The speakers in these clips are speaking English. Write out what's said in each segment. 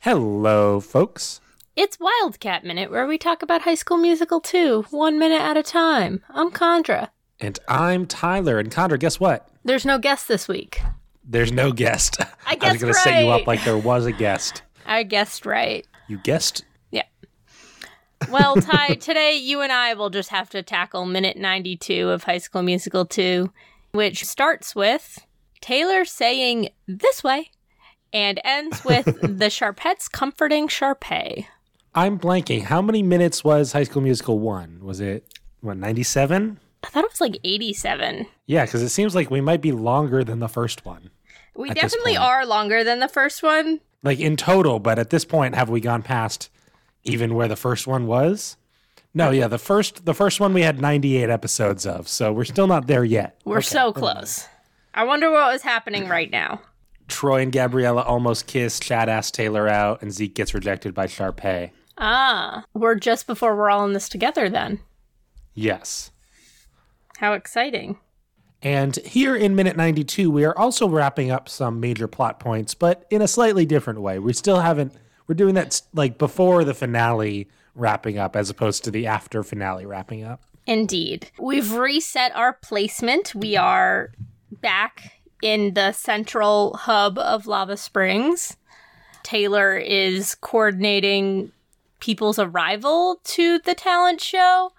Hello, folks. It's Wildcat Minute, where we talk about High School Musical 2, one minute at a time. I'm Condra. And I'm Tyler. And Condra, guess what? There's no guest this week. There's no guest. I guessed I was going to set you up like there was a guest. I guessed right. You guessed? Yeah. Well, Ty, today you and I will just have to tackle minute 92 of High School Musical 2, which starts with Taylor saying this way and ends with the Sharpettes comforting Sharpay. I'm blanking. How many minutes was High School Musical 1? Was it, what, 97? I thought it was like 87. Yeah, because it seems like we might be longer than the first one. We definitely are longer than the first one. Like in total, but at this point, have we gone past even where the first one was? No, yeah, the first the first one we had 98 episodes of, so we're still not there yet. We're Okay, so close. I wonder what was happening right now. Troy and Gabriella almost kiss. Chad asks Taylor out, and Zeke gets rejected by Sharpay. Ah, we're just before we're all in this together then. Yes. How exciting. And here in minute 92, we are also wrapping up some major plot points, but in a slightly different way. We still haven't, we're doing that like before the finale wrapping up as opposed to the after finale wrapping up. Indeed. We've reset our placement. We are back in the central hub of Lava Springs. Taylor is coordinating people's arrival to the talent show,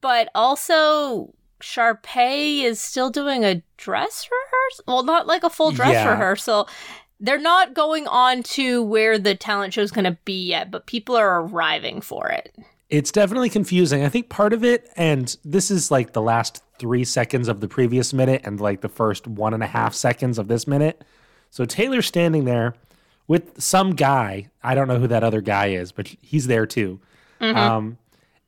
but also Sharpay is still doing a dress rehearsal. Well, not like a full dress Yeah. rehearsal. They're not going on to where the talent show is going to be yet, but people are arriving for it. It's definitely confusing. I think part of it, and this is like the last three seconds of the previous minute and like the first one and a half seconds of this minute. So Taylor's standing there with some guy. I don't know who that other guy is, but he's there too. Um,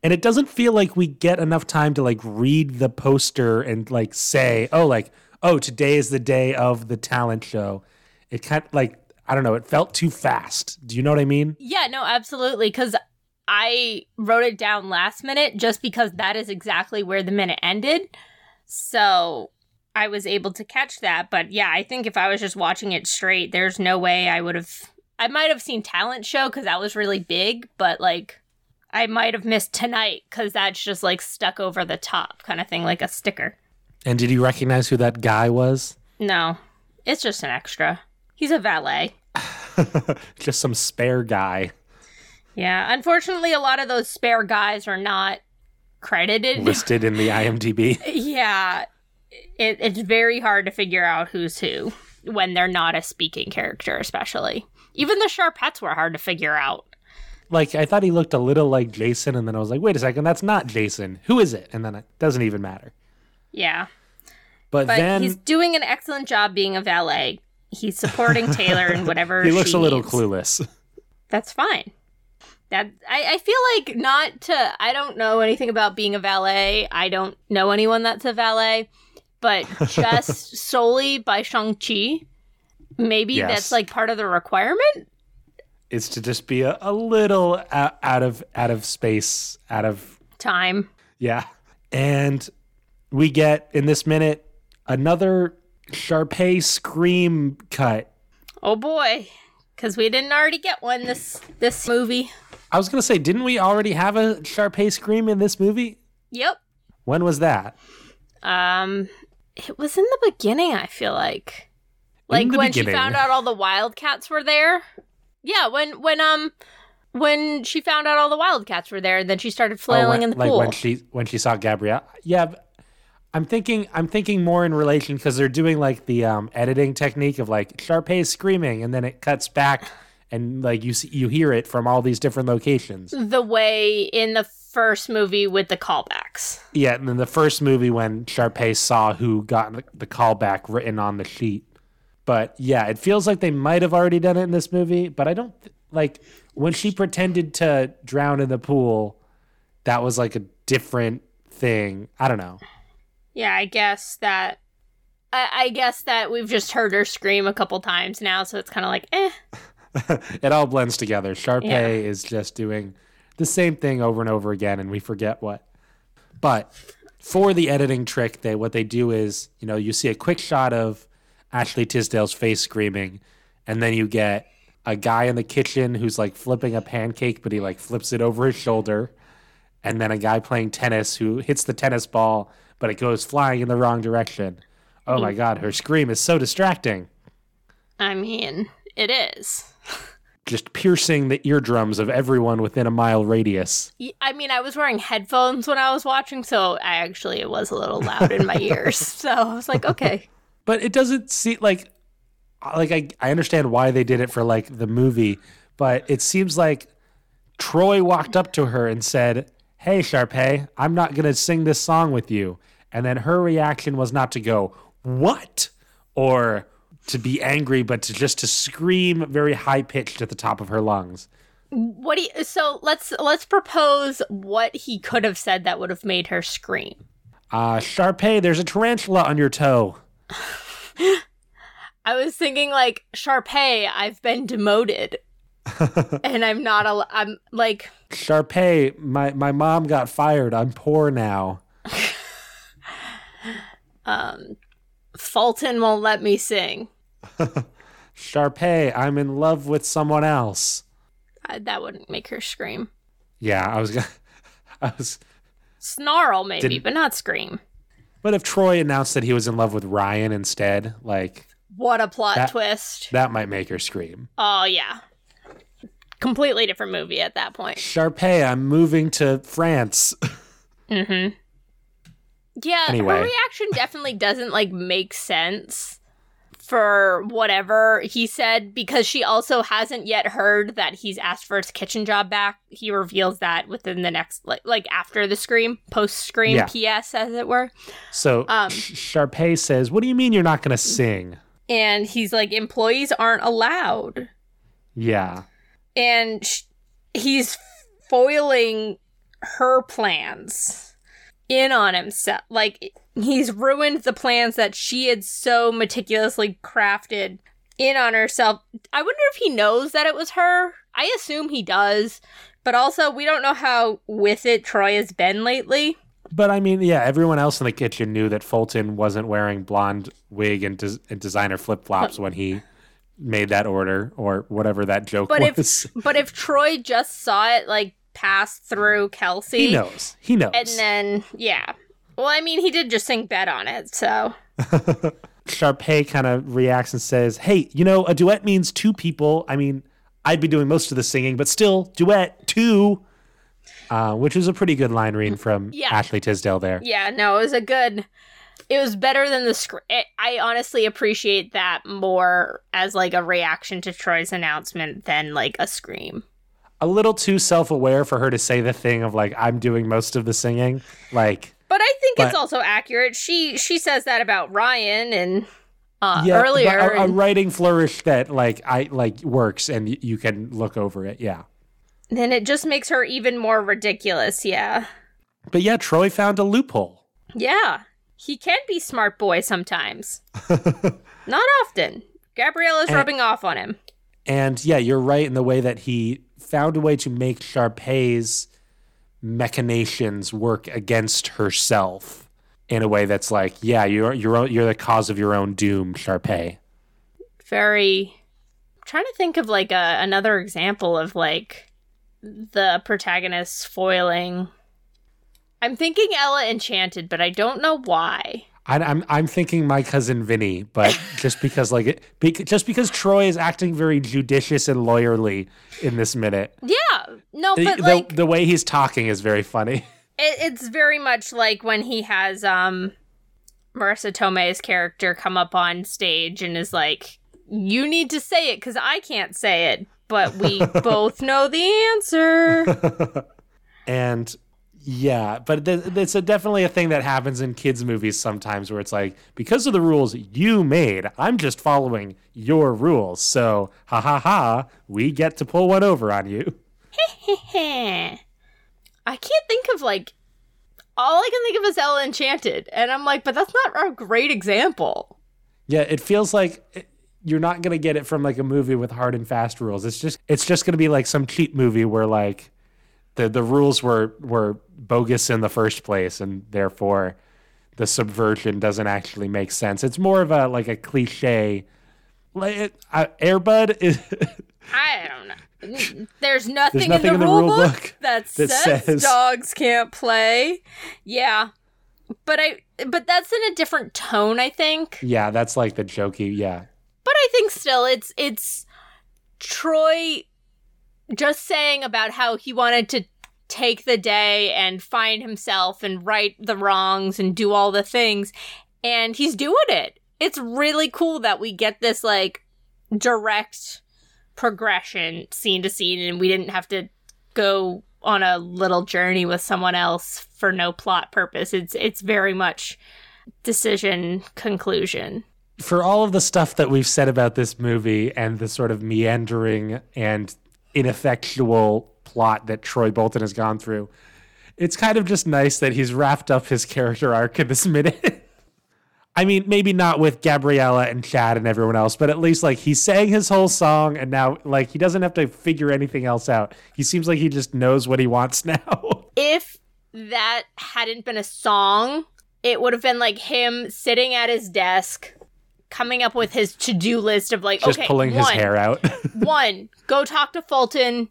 and it doesn't feel like we get enough time to like read the poster and like say, oh, like, oh, today is the day of the talent show. It kind of like, I don't know, it felt too fast. Do you know what I mean? Yeah, no, absolutely. Because I wrote it down last minute just because that is exactly where the minute ended. So I was able to catch that. But yeah, I think if I was just watching it straight, there's no way I would have. I might have seen talent show because that was really big, but like I might have missed tonight because that's just like stuck over the top kind of thing, like a sticker. And did you recognize who that guy was? No, it's just an extra. He's a valet. Just some spare guy Yeah, unfortunately, a lot of those spare guys are not credited. listed in the IMDb. Yeah, it, it's very hard to figure out who's who when they're not a speaking character, especially. Even the Sharpettes were hard to figure out. Like I thought he looked a little like Jason, and then I was like, wait a second, that's not Jason. Who is it? And then it doesn't even matter. Yeah, But, but then he's doing an excellent job being a valet. He's supporting Taylor in whatever he looks a little needs. clueless. That's fine. That I, I feel like not to. I don't know anything about being a valet. I don't know anyone that's a valet, but just solely by Shang Chi, maybe Yes. that's like part of the requirement. is to just be a, a little out, out of out of space, out of Time. yeah. And we get in this minute another Sharpay scream cut. Oh boy, because we didn't already get one this this movie. I was gonna say, didn't we already have a Sharpay scream in this movie? Yep. When was that? Um, it was in the beginning. I feel like, like when she found out all the Wildcats were there. Yeah, when when um when she found out all the Wildcats were there, and then she started flailing Oh, when- in the like pool. when she when she saw Gabriella. Yeah, I'm thinking I'm thinking more in relation because they're doing like the um, editing technique of like Sharpay screaming, and then it cuts back, and like you see, you hear it from all these different locations. the way in the first movie with the callbacks. Yeah, and then the first movie when Sharpay saw who got the callback written on the sheet. But yeah, it feels like they might have already done it in this movie, but I don't th- like when she pretended to drown in the pool. That was like a different thing. I don't know. Yeah, I guess that. I, I guess that we've just heard her scream a couple times now, so it's kind of like, eh. it all blends together. Sharpay Yeah. is just doing the same thing over and over again, and we forget what. But for the editing trick, they what they do is, you know, you see a quick shot of Ashley Tisdale's face screaming, and then you get a guy in the kitchen who's like flipping a pancake, but he like flips it over his shoulder, and then a guy playing tennis who hits the tennis ball, but it goes flying in the wrong direction. Oh my mm. god, her scream is so distracting. I mean, it is. Just piercing the eardrums of everyone within a mile radius. I mean, I was wearing headphones when I was watching, so I actually it was a little loud in my ears. So I was like, okay. But it doesn't seem like uh, like I, I understand why they did it for like the movie, but it seems like Troy walked up to her and said, Hey Sharpay, I'm not gonna sing this song with you. And then her reaction was not to go, What? Or to be angry, but to just to scream very high pitched at the top of her lungs. What do you, so let's let's propose what he could have said that would have made her scream. Uh Sharpay, there's a tarantula on your toe. I was thinking like Sharpay, I've been demoted. and I'm not a I'm like Sharpay, my, my mom got fired. I'm poor now. um Fulton won't let me sing. Sharpay, I'm in love with someone else. Uh, that wouldn't make her scream. Yeah, I was gonna I was Snarl maybe, Didn't- but not scream. but if Troy announced that he was in love with Ryan instead, like What a plot That- twist. that might make her scream. Oh yeah. Completely different movie at that point. Sharpay, I'm moving to France. Mm-hmm. Yeah, Anyway. her reaction definitely doesn't like make sense for whatever he said because she also hasn't yet heard that he's asked for his kitchen job back. He reveals that within the next like like after the scream, post scream Yeah. PS as it were. So Um. Sh- Sharpay says, "What do you mean you're not going to sing?" And he's like employees aren't allowed. Yeah. and sh- he's foiling her plans in on himself. Like he's ruined the plans that she had so meticulously crafted in on herself. I wonder if he knows that it was her. I assume he does, but also we don't know how with it Troy has been lately. But I mean, yeah, everyone else in the kitchen knew that Fulton wasn't wearing blonde wig and, des- and designer flip flops when he made that order or whatever that joke But was. if but if Troy just saw it like pass through Kelsey, he knows. He knows. And then, yeah. Well, I mean, he did just sing bet on it, so. Sharpay kind of reacts and says, Hey, you know, a duet means two people. I mean, I'd be doing most of the singing, but still, duet, two. Uh, which is a pretty good line read from Yeah. Ashley Tisdale there. Yeah, no, it was a good. It was better than the script. I honestly appreciate that more as like a reaction to Troy's announcement than like a scream. A little too self aware for her to say the thing of like, I'm doing most of the singing. Like, But I think it's also accurate. She she says that about Ryan and uh, yeah, earlier. a, a writing flourish that like I like works and y- you can look over it. Yeah. then it just makes her even more ridiculous. Yeah, But yeah, Troy found a loophole. yeah. He can be smart boy sometimes. Not often. Gabriella's And- rubbing off on him. And yeah, you're right in the way that he found a way to make Sharpay's machinations work against herself in a way that's like, yeah, you're you're you're the cause of your own doom, Sharpay. very I'm trying to think of like a another example of like the protagonist foiling i'm thinking ella enchanted but i don't know why I, I'm I'm thinking my cousin Vinny, but just because like it, bec- just because Troy is acting very judicious and lawyerly in this minute, yeah. No the, but the- like the way he's talking is very funny. it, it's very much like when he has um marisa tomei's character come up on stage and is like you need to say it because i can't say it but we both know the answer. And yeah, but th- it's a, definitely a thing that happens in kids' movies sometimes, where it's like because of the rules you made, I'm just following your rules. So ha ha ha, we get to pull one over on you. I can't think of like all I can think of is Ella Enchanted, and I'm like, but that's not a great example. Yeah, it feels like it- you're not gonna get it from like a movie with hard and fast rules. It's just it's just gonna be like some cheap movie where like the the rules were were bogus in the first place, and therefore the subversion doesn't actually make sense. It's more of a like a cliche like it, uh, Air Bud is. I don't know. There's nothing, nothing in, in the, the rule rule book, book that, that says, says- dogs can't play. Yeah. But I but that's in a different tone, I think. yeah, that's like the jokey. Yeah, But I think still it's it's Troy just saying about how he wanted to take the day and find himself and right the wrongs and do all the things and he's doing it. It's really cool that we get this like direct progression scene to scene and we didn't have to go on a little journey with someone else for no plot purpose. It's it's very much decision conclusion. for all of the stuff that we've said about this movie and the sort of meandering and ineffectual plot that Troy Bolton has gone through, it's kind of just nice that he's wrapped up his character arc in this minute. I mean, maybe not with Gabriella and Chad and everyone else, but at least like he sang his whole song and now like he doesn't have to figure anything else out. He seems like he just knows what he wants now. if that hadn't been a song, it would have been like him sitting at his desk, coming up with his to do list of like, just okay, pulling one, his hair out. one, go talk to Fulton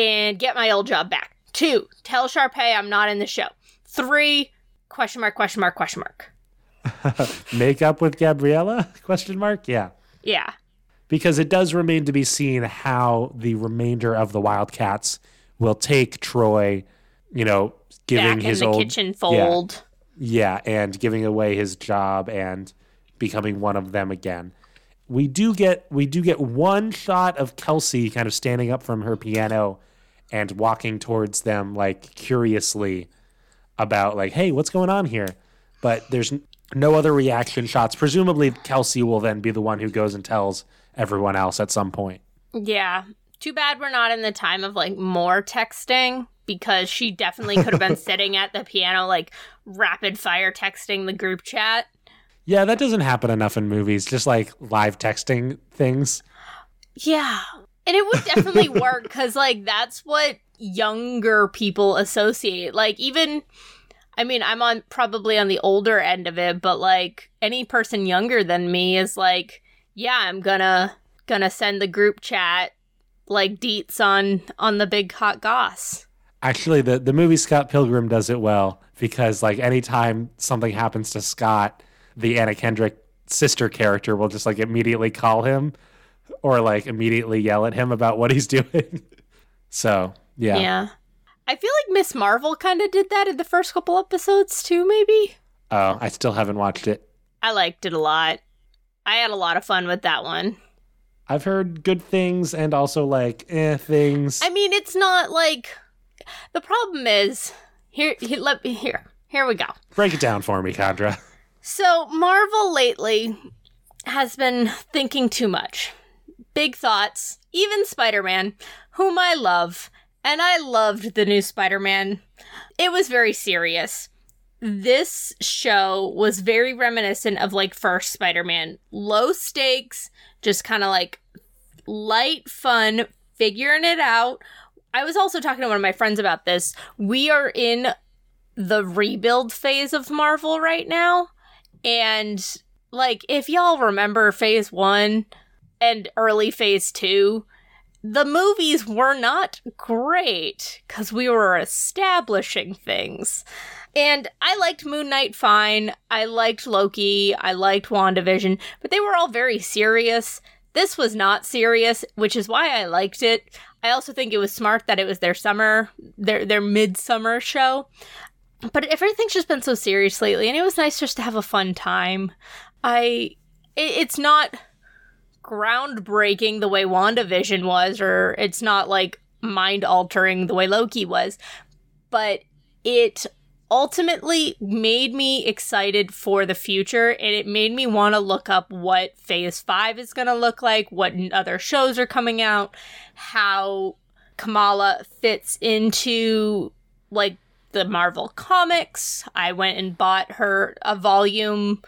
and get my old job back. Two, tell Sharpay I'm not in the show. Three, question mark, question mark, question mark. Make up with Gabriella? Question mark? Yeah. Yeah. because it does remain to be seen how the remainder of the Wildcats will take Troy, you know, giving Back his old kitchen fold. yeah, and giving away his job and becoming one of them again. We do get we do get one shot of Kelsey kind of standing up from her piano and walking towards them like curiously about like, hey, what's going on here? But there's no other reaction shots. Presumably Kelsey will then be the one who goes and tells everyone else at some point. Yeah. Too bad we're not in the time of like more texting because she definitely could have been sitting at the piano, like rapid fire texting the group chat. Yeah, that doesn't happen enough in movies, just like live texting things. Yeah. And it would definitely work because, like, that's what younger people associate. Like, even, I mean, I'm on probably on the older end of it, but like, any person younger than me is like, yeah, I'm gonna, gonna send the group chat like deets on, on the big hot goss. Actually, the, the movie Scott Pilgrim does it well because, like, anytime something happens to Scott, the Anna Kendrick sister character will just, like, immediately call him or, like, immediately yell at him about what he's doing. so, yeah. Yeah. I feel like Miss Marvel kind of did that in the first couple episodes too, maybe. Oh, I still haven't watched it. I liked it a lot. I had a lot of fun with that one. I've heard good things and also, like, eh, things. I mean, it's not like the problem is here. here let me here. Here we go. Break it down for me, Condra. So Marvel lately has been thinking too much. Big thoughts. Even Spider-Man, whom I love, and I loved the new Spider-Man. It was very serious. This show was very reminiscent of like first Spider-Man. Low stakes, just kind of like light fun, figuring it out. I was also talking to one of my friends about this. We are in the rebuild phase of Marvel right now. And like if y'all remember phase 1 and early phase 2, the movies were not great cuz we were establishing things. And I liked Moon Knight fine. I liked Loki. I liked WandaVision, but they were all very serious. This was not serious, which is why I liked it. I also think it was smart that it was their summer, their their midsummer show. But everything's just been so serious lately, and it was nice just to have a fun time. I, it, it's not groundbreaking the way WandaVision was, or it's not like mind altering the way Loki was, but it ultimately made me excited for the future and it made me want to look up what phase 5 is going to look like what other shows are coming out how kamala fits into like the marvel comics. I went and bought her a volume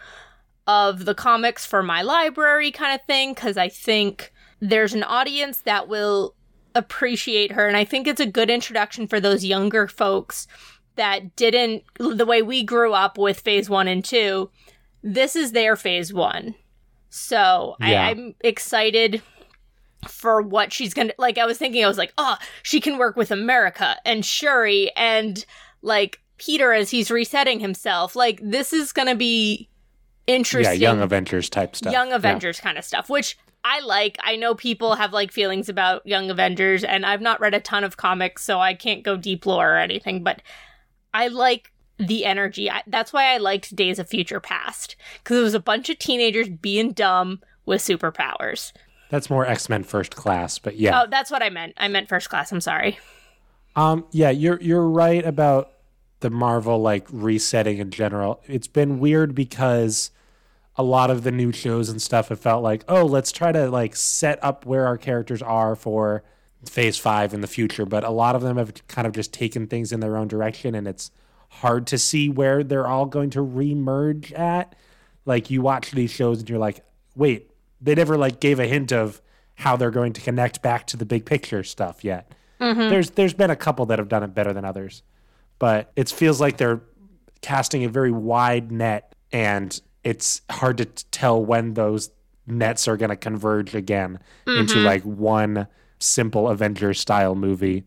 of the comics for my library kind of thing because i think there's an audience that will appreciate her and i think it's a good introduction for those younger folks that didn't the way we grew up with phase one and two this is their phase one So Yeah. I, I'm excited for what she's gonna like. I was thinking, I was like, oh, she can work with America and Shuri and like Peter as he's resetting himself. Like this is gonna be Yeah, young Avengers type stuff. Young Yeah. Avengers kind of stuff, which I like. I know people have like feelings about Young Avengers, and I've not read a ton of comics, so I can't go deep lore or anything, but I like the energy. I, that's why I liked Days of Future Past, because it was a bunch of teenagers being dumb with superpowers. That's more X Men First Class, but yeah. Oh, that's what I meant. I meant first class. I'm sorry. Um, yeah, you're you're right about the Marvel like resetting in general. It's been weird because a lot of the new shows and stuff have felt like, oh, let's try to like set up where our characters are for phase five in the future. But a lot of them have kind of just taken things in their own direction and it's hard to see where they're all going to remerge at. Like you watch these shows and you're like, wait, they never like gave a hint of how they're going to connect back to the big picture stuff yet. Mm-hmm. There's there's been a couple that have done it better than others, but it feels like they're casting a very wide net, and it's hard to tell when those nets are going to converge again into like one simple Avengers style movie.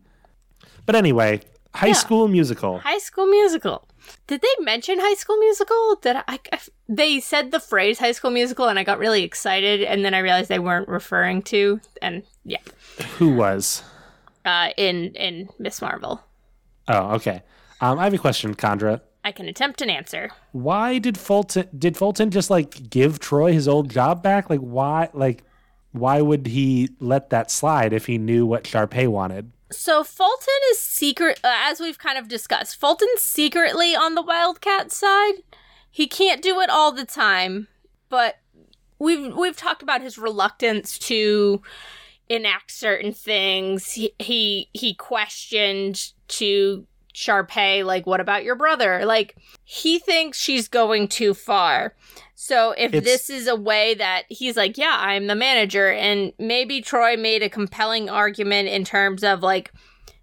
But anyway, High Yeah. School Musical. High School Musical. Did they mention High School Musical? Did I, I- They said the phrase High School Musical, and I got really excited, and then I realized they weren't referring to. And yeah, Who was? uh, in in Miss Marvel, Oh, okay. Um, I have a question, Condra. I can attempt an answer. Why did Fulton did Fulton just like give Troy his old job back? Like why like why would he let that slide if he knew what Sharpay wanted? So Fulton is secret, uh, as we've kind of discussed. Fulton's secretly on the Wildcat side. He can't do it all the time, but we've we've talked about his reluctance to enact certain things. He he, he questioned to Sharpay, like, "What about your brother?" Like he thinks she's going too far. So if It's- this is a way that he's like, yeah, I'm the manager, and maybe Troy made a compelling argument in terms of like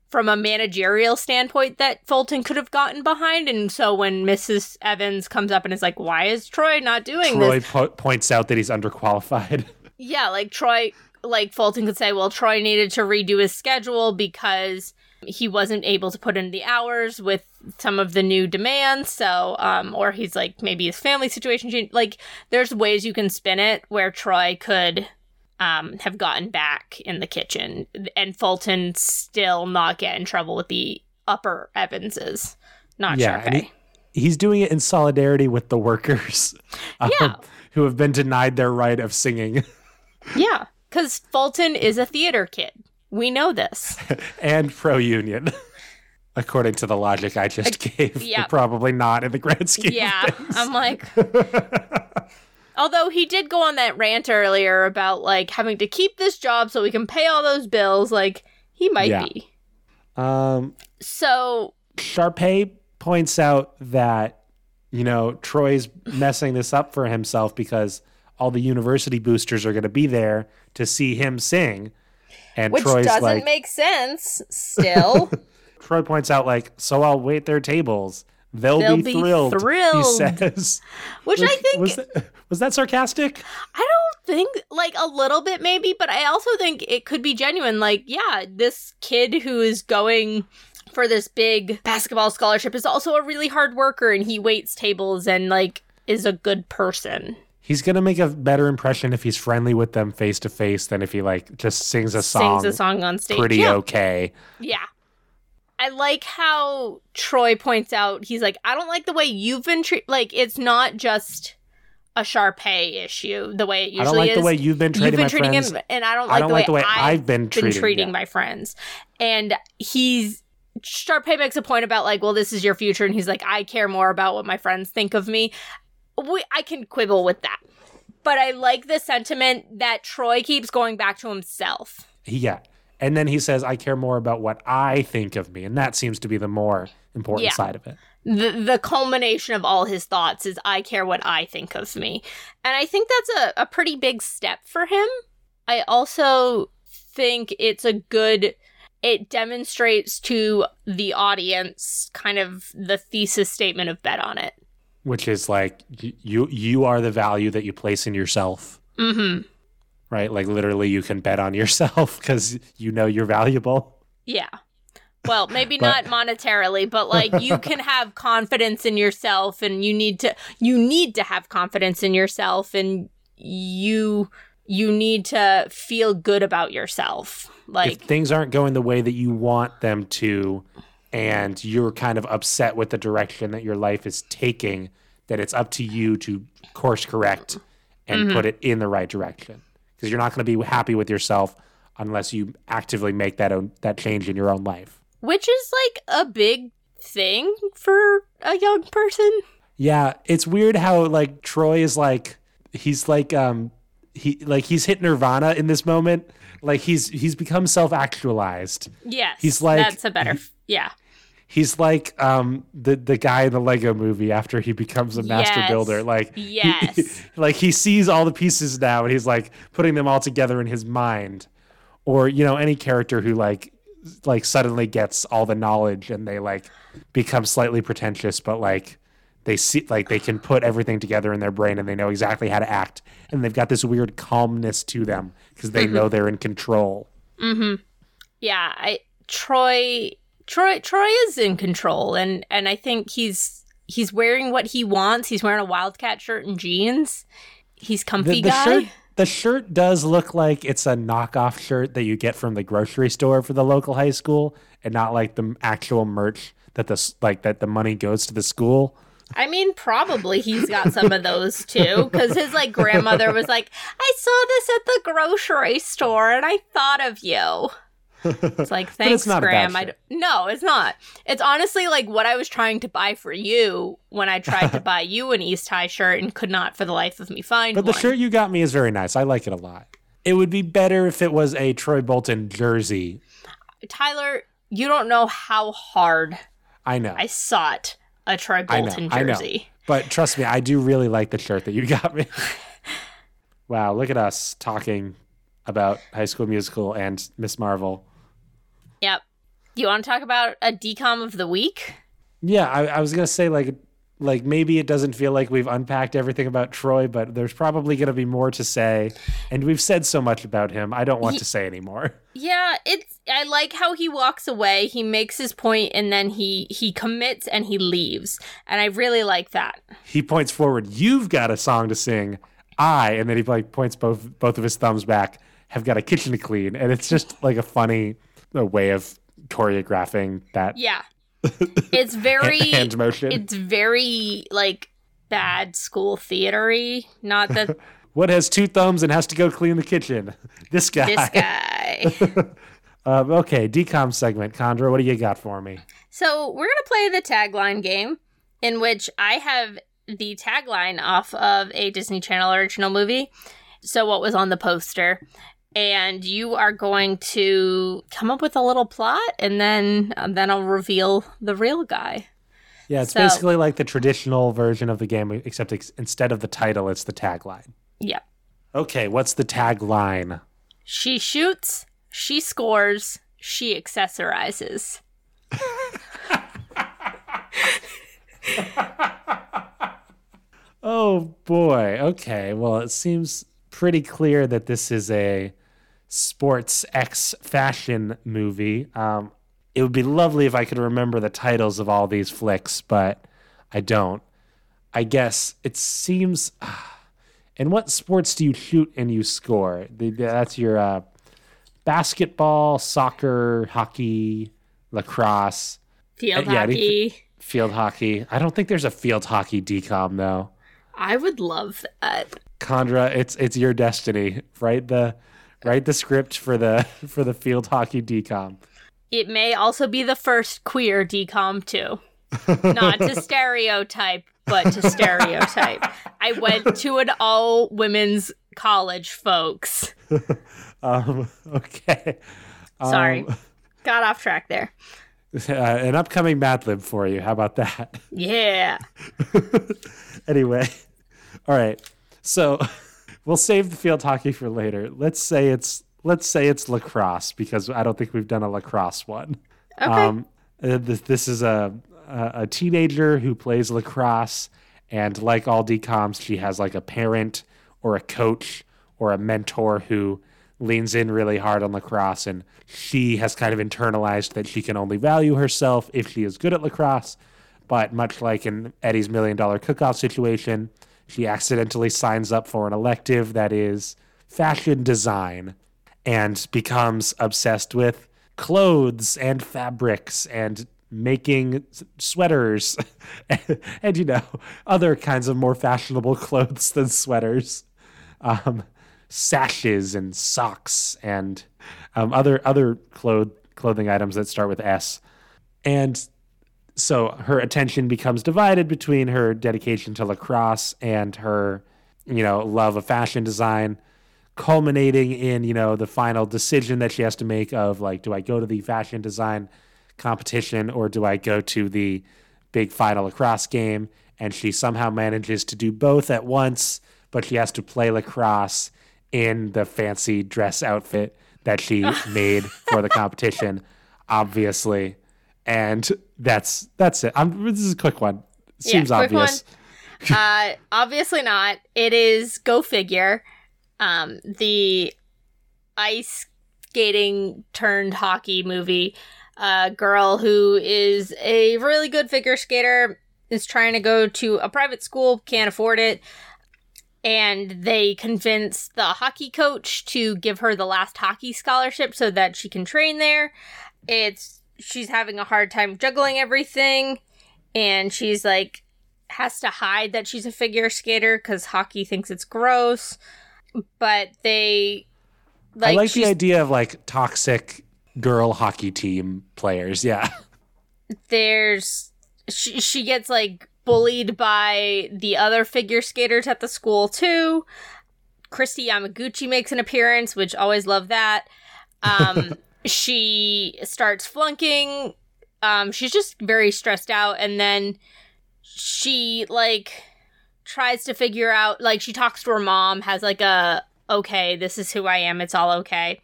from a managerial standpoint that Fulton could have gotten behind, and so when Mrs. Evans comes up and is like, why is Troy not doing Troy this? po- points out that he's underqualified. Yeah, like Troy, like Fulton could say, well, Troy needed to redo his schedule because he wasn't able to put in the hours with some of the new demands. So, um, or he's like, maybe his family situation changed. Like, there's ways you can spin it where Troy could um, have gotten back in the kitchen and Fulton still not get in trouble with the upper Evanses, not Yeah, Sharpay. and he- he's doing it in solidarity with the workers um, Yeah. who have been denied their right of singing yeah, because Fulton is a theater kid. We know this. and pro union. According to the logic I just gave, yeah. probably not in the grand scheme. Yeah. I'm like. Although he did go on that rant earlier about like having to keep this job so we can pay all those bills, like he might Yeah. be. Um, So Sharpay points out that you know Troy's messing this up for himself because all the university boosters are going to be there to see him sing, and which Troy's doesn't like make sense still. Troy points out like so I'll wait their tables. They'll, They'll be, be thrilled, thrilled. He says, which I think was that, was that sarcastic? I don't think like a little bit maybe, but I also think it could be genuine. Like, yeah, this kid who is going for this big basketball scholarship is also a really hard worker and he waits tables and like is a good person. He's gonna make a better impression if he's friendly with them face to face than if he like just sings a song, Sings a song on stage. pretty yeah. okay. Yeah. I like how Troy points out he's like, I don't like the way you've been treated. Like, it's not just a Sharpay issue the way it usually I don't like is. the way you've been treating You've been my treating friends. him, and I don't I like, don't the, like way the way I've, been been treating yeah. my friends. And he's Sharpay makes a point about like, well, this is your future, and he's like, I care more about what my friends think of me. We, I can quibble with that, but I like the sentiment that Troy keeps going back to himself. Yeah. And then he says, I care more about what I think of me. And that seems to be the more important Yeah. side of it. the the culmination of all his thoughts is I care what I think of me. And I think that's a, a pretty big step for him. I also think it's a good it demonstrates to the audience kind of the thesis statement of bet on it. Which is like you you are the value that you place in yourself. Mm-hmm. right? Like literally, you can bet on yourself because you know you're valuable. Yeah. Well, maybe But- not monetarily, but like you can have confidence in yourself and you need to you need to have confidence in yourself and you you need to feel good about yourself. if Like things aren't going the way that you want them to, and you're kind of upset with the direction that your life is taking, that it's up to you to course correct and put it in the right direction. Because you're not going to be happy with yourself unless you actively make that own, that change in your own life. which is like a big thing for a young person. Yeah, it's weird how like Troy is like he's like um he like he's hit nirvana in this moment. Like he's he's become self-actualized. Yes. He's like- that's a better yeah. He's like um the the guy in the Lego movie after he becomes a master Yes. builder. Like he- Yes. like he sees all the pieces now and he's like putting them all together in his mind. Or you know any character who like like suddenly gets all the knowledge and they like become slightly pretentious but like they see like they can put everything together in their brain and they know exactly how to act and they've got this weird calmness to them because they know they're in control. Mm-hmm. Yeah i troy troy troy is in control and and i think he's he's wearing what he wants. He's wearing a wildcat shirt and jeans. He's comfy the, the guy. shirt the shirt does look like it's a knockoff shirt that you get from the grocery store for the local high school and not like the actual merch that the like that the money goes to the school. i mean probably he's got some of those too because his like grandmother was like i saw this at the grocery store and i thought of you it's like thanks bad graham I d- no it's not it's honestly like what i was trying to buy for you when i tried to buy you an east high shirt and could not for the life of me find one. But the shirt you got me is very nice. I like it a lot. It would be better if it was a Troy Bolton jersey. Tyler, you don't know how hard I know. I sought a Troy I know, Bolton I know. jersey. But trust me, I do really like the shirt that you got me. wow, look at us talking about High School Musical and Miss Marvel. Yep. You want to talk about a DCOM of the week? Yeah, I, I was gonna say like like maybe it doesn't feel like we've unpacked everything about Troy, but there's probably gonna be more to say, and we've said so much about him. I don't want Ye- to say anymore. Yeah, it's I like how he walks away, he makes his point and then he he commits and he leaves. And I really like that. He points forward. You've got a song to sing. I and then he like points both both of his thumbs back. Have got a kitchen to clean, and it's just like a funny uh, way of choreographing that Yeah. It's very hand motion. it's very like bad school theatery. Not that what has two thumbs and has to go clean the kitchen? This guy. this guy. Um, okay, DCOM segment. Condra, what do you got for me? So we're gonna play the tagline game, in which I have the tagline off of a Disney Channel original movie. So what was on the poster, and you are going to come up with a little plot, and then and then I'll reveal the real guy. Yeah, it's So- basically like the traditional version of the game, except ex- instead of the title, it's the tagline. Yep. Okay, what's the tagline? She shoots. She scores. She accessorizes. Oh boy. Okay. Well, it seems pretty clear that this is a sports X fashion movie. Um, it would be lovely if I could remember the titles of all these flicks, but I don't. I guess it seems. In what sports do you shoot and you score? The- That's your uh, basketball, soccer, hockey, lacrosse, Field Uh, yeah, hockey. field hockey. I don't think there's a field hockey DCOM though. I would love that. Condra, it's it's your destiny. Write the write the script for the for the field hockey DCOM. It may also be the first queer DCOM too. Not to stereotype, but to stereotype. I went to an all women's college, folks. Um, okay. Sorry. Um, Got off track there. uh, an upcoming Mad Lib for you. How about that? Yeah. anyway, all right. So we'll save the field hockey for later. Let's say it's let's say it's lacrosse because I don't think we've done a lacrosse one. Okay. Um, uh, this, this is a, a a teenager who plays lacrosse, and like all DComs, she has like a parent or a coach or a mentor who leans in really hard on lacrosse and she has kind of internalized that she can only value herself if she is good at lacrosse. But much like in Eddie's million dollar cook off situation, she accidentally signs up for an elective that is fashion design and becomes obsessed with clothes and fabrics and making sweaters and, and, you know other kinds of more fashionable clothes than sweaters. Um, sashes and socks and um, other other cloth- clothing items that start with s. And so her attention becomes divided between her dedication to lacrosse and her you know love of fashion design culminating in you know the final decision that she has to make of like do i go to the fashion design competition or do i go to the big final lacrosse game? And she somehow manages to do both at once but she has to play lacrosse in the fancy dress outfit that she made for the competition obviously. And that's that's it i'm this is a quick one seems yeah, quick obvious one. uh obviously not it is go figure um, the ice skating turned hockey movie. A girl who is a really good figure skater is trying to go to a private school, can't afford it. And they convince the hockey coach to give her the last hockey scholarship so that she can train there. It's she's having a hard time juggling everything and she's like has to hide that she's a figure skater cuz hockey thinks it's gross but they like I like the idea of like toxic girl hockey team players. Yeah. There's she she gets like bullied by the other figure skaters at the school too. Kristi Yamaguchi makes an appearance, which always love that. Um she starts flunking. Um she's just very stressed out and then she like tries to figure out like she talks to her mom, has like a okay, this is who I am, it's all okay.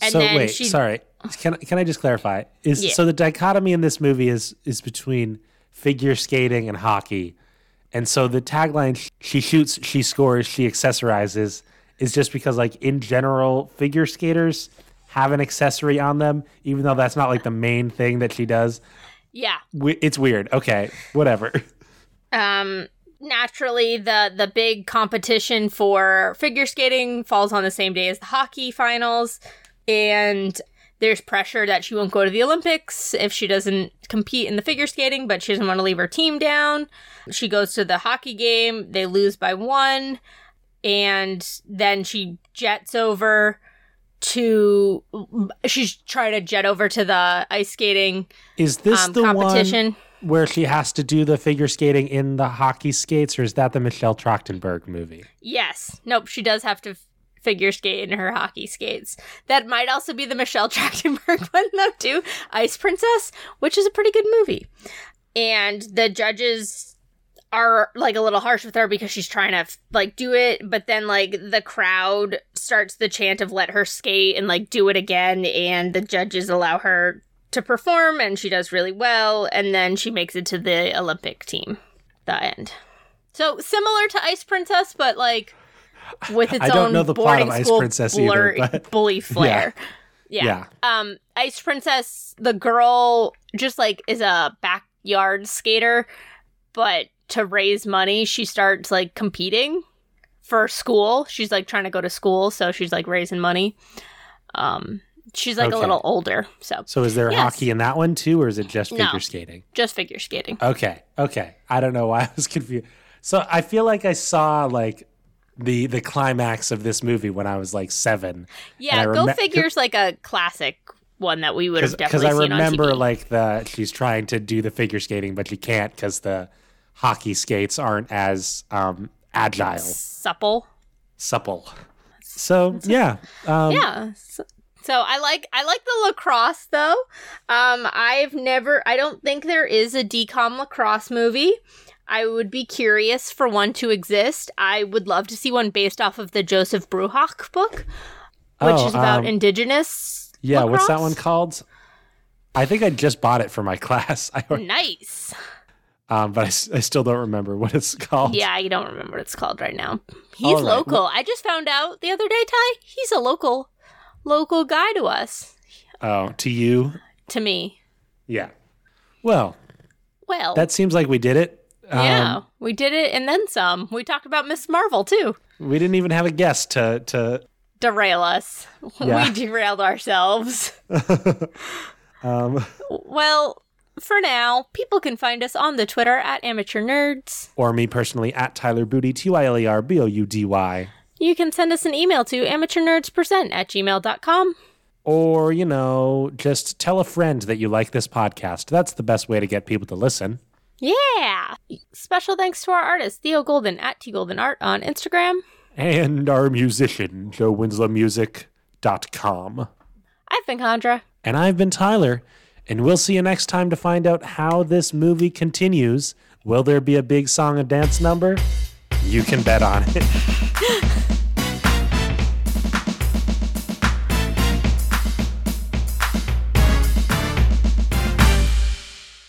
And so wait, she, sorry. Can can I just clarify? Is yeah. so the dichotomy in this movie is is between figure skating and hockey. And so the tagline she shoots, she scores, she accessorizes is just because like in general figure skaters have an accessory on them even though that's not like the main thing that she does. Yeah. It's weird. Okay, whatever. Um naturally the the big competition for figure skating falls on the same day as the hockey finals and there's pressure that she won't go to the Olympics if she doesn't compete in the figure skating, but she doesn't want to leave her team down. She goes to the hockey game, they lose by one, and then she jets over to she's trying to jet over to the ice skating is this um, the competition. One- where she has to do the figure skating in the hockey skates, or is that the Michelle Trachtenberg movie? Yes. Nope. She does have to figure skate in her hockey skates. That might also be the Michelle Trachtenberg one, though, too. Ice Princess, which is a pretty good movie. And the judges are like a little harsh with her because she's trying to like do it but then like the crowd starts the chant of let her skate and like do it again and the judges allow her to perform and she does really well and then she makes it to the Olympic team. The end. So similar to Ice Princess, but like with its I don't own know the boarding plot of Ice Princess blur- either, but... bully flair. Yeah. yeah. yeah. Um Ice Princess, the girl just like is a backyard skater, but to raise money, she starts like competing for school. She's like trying to go to school, so she's like raising money. Um She's like okay. a little older. So So is there yes. hockey in that one too, or is it just figure no, skating? Just figure skating. Okay. Okay. I don't know why I was confused. So I feel like I saw like the the climax of this movie when I was like seven. Yeah, rem- Go Figure's like a classic one that we would have definitely Because I remember like the she's trying to do the figure skating, but she can't because the hockey skates aren't as um, agile, supple, supple. So yeah, um, yeah. So, so I like I like the lacrosse though. Um, I've never I don't think there is a DCOM lacrosse movie. I would be curious for one to exist. I would love to see one based off of the Joseph Bruchac book, which oh, is about um, indigenous. Yeah, lacrosse. what's that one called? I think I just bought it for my class. nice. Um, but I still don't remember what it's called. Yeah, I don't remember what it's called right now. He's right. local. I just found out the other day, Ty. He's a local, local guy to us, Oh, to you? to me. Yeah. Well, Well, that seems like we did it. Um, yeah, we did it and then some. We talked about Miss Marvel too. We didn't even have a guest to to. Derail us. Yeah. We derailed ourselves. Um, Well, for now, people can find us on the Twitter at Amateur Nerds. or me personally at Tyler Boudy T Y L E R B O U D Y. You can send us an email to amateurnerdspresent at gmail.com. Or you know, just tell a friend that you like this podcast. That's the best way to get people to listen. Yeah! Special thanks to our artist, Theo Golden at T Golden Art on Instagram. And our musician, JoeWinslowMusic.com. I've been Condra. And I've been Tyler, and we'll see you next time to find out how this movie continues. Will there be a big song and dance number? You can bet on it.